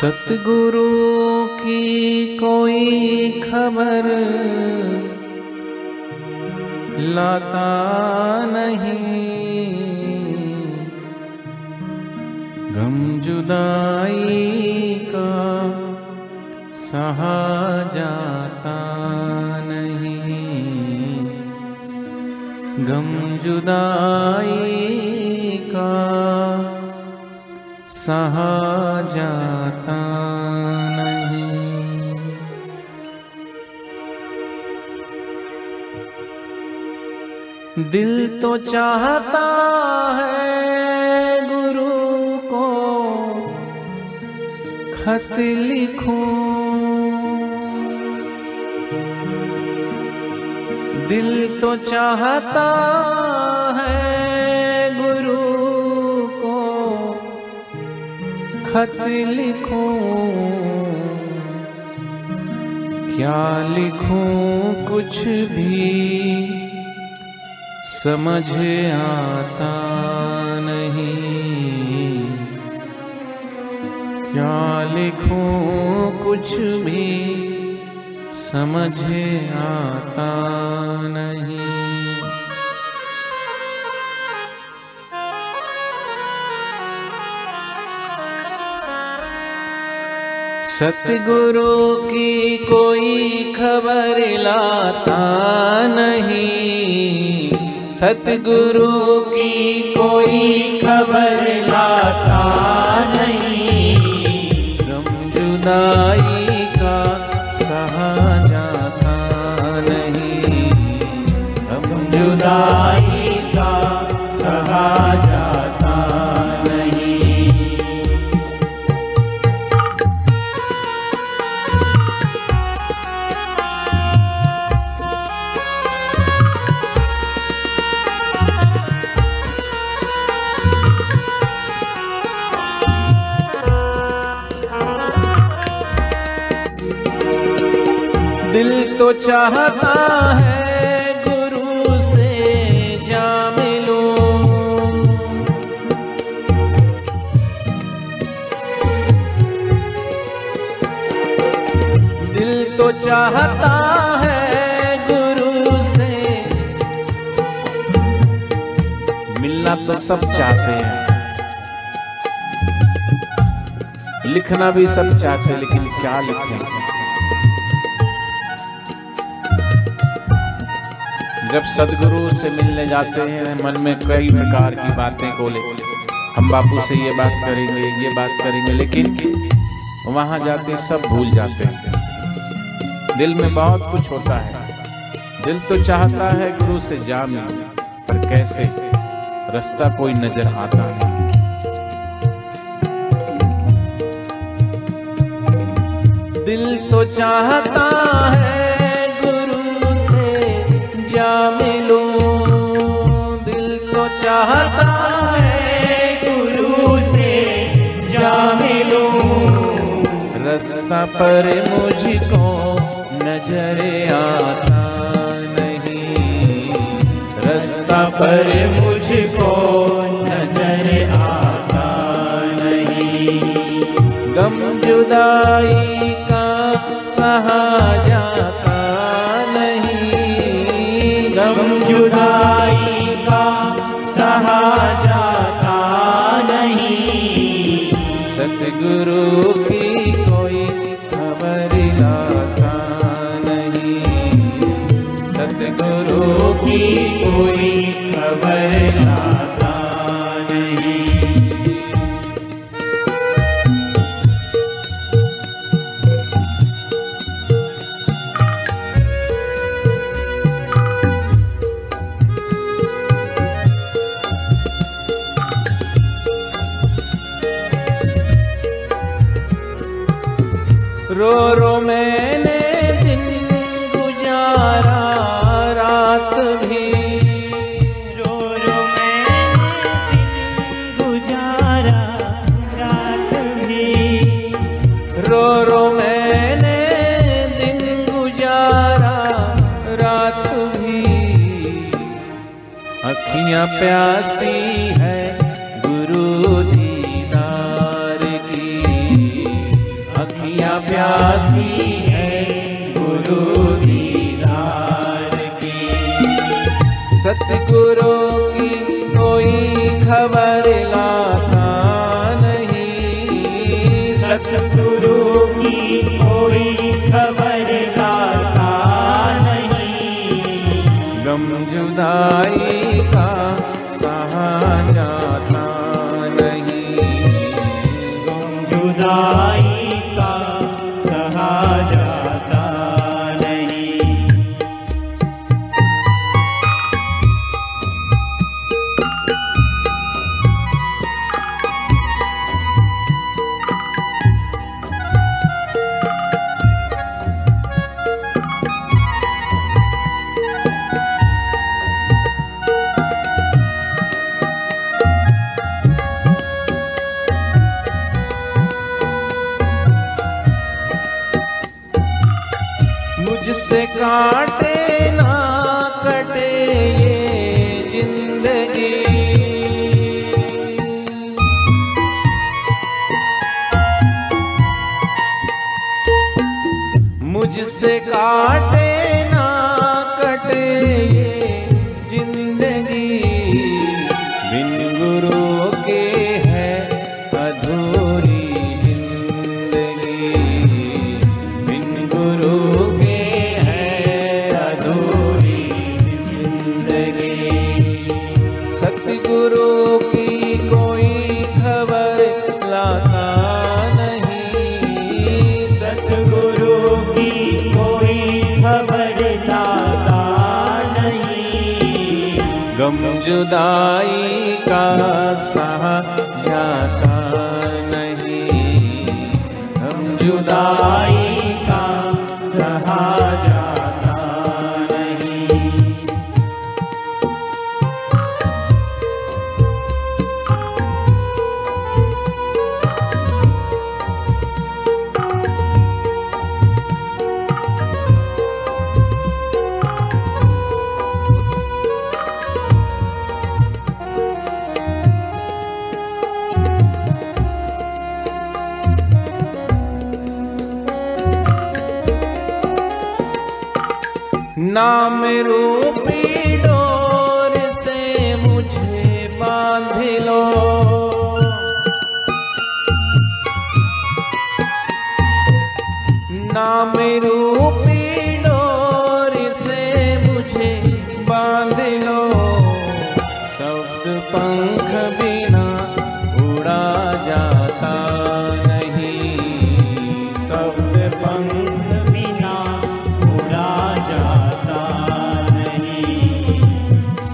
सतगुरु की कोई खबर लाता नहीं। गम जुदाई का सहा जाता नहीं। गम जुदाई का सहा जाता नहीं। दिल तो चाहता है गुरु को खत लिखूं। दिल तो चाहता खत लिखूं। क्या लिखूं कुछ भी? समझ आता नहीं। क्या लिखूं कुछ भी? समझ आता नहीं। सतगुरु की कोई खबर लाता नहीं। सतगुरु की कोई दिल तो चाहता है गुरु से जा मिलूं। दिल तो चाहता है गुरु से। मिलना तो सब चाहते हैं। लिखना भी सब चाहते हैं, लेकिन क्या लिखें? जब सदगुरु से मिलने जाते हैं, मन में कई प्रकार की बातें को ले हम बापू से ये बात करेंगे, ये बात करेंगे, लेकिन वहाँ जाते सब भूल जाते हैं। दिल में बहुत कुछ होता है। दिल तो चाहता है गुरु से जा मिल पर कैसे? रास्ता कोई नज़र आता नहीं। दिल तो चाहता है जा मिलूं, दिल तो चाहता है पर मुझको नज़र आता नहीं। रास्ता पर मुझको नज़र आता नहीं। गम जुदाई का सहा जाता नहीं। सतगुरु रो रो मैंने दिन गुजारा रात भी। रो रो मैंने दिन गुजारा रात भी। रो रो मैंने दिन गुजारा रात भी। अखियाँ प्यासी सतगुरु की कोई खबर लाता नहीं। सतगुरु की कोई खबर लाता नहीं। गम जुदाई काटे ना कटे ये ज़िंदगी। मुझसे काटे जुदाई का सहा जाता नहीं। हम जुदाई नाम रूपी डोर से मुझे बाँध लो। नाम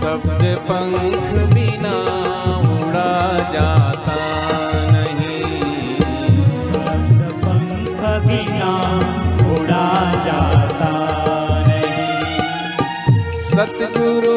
शब्द पंख बिना उड़ा जाता नहीं। शब्द पंख बिना उड़ा जाता नहीं। सतगुरु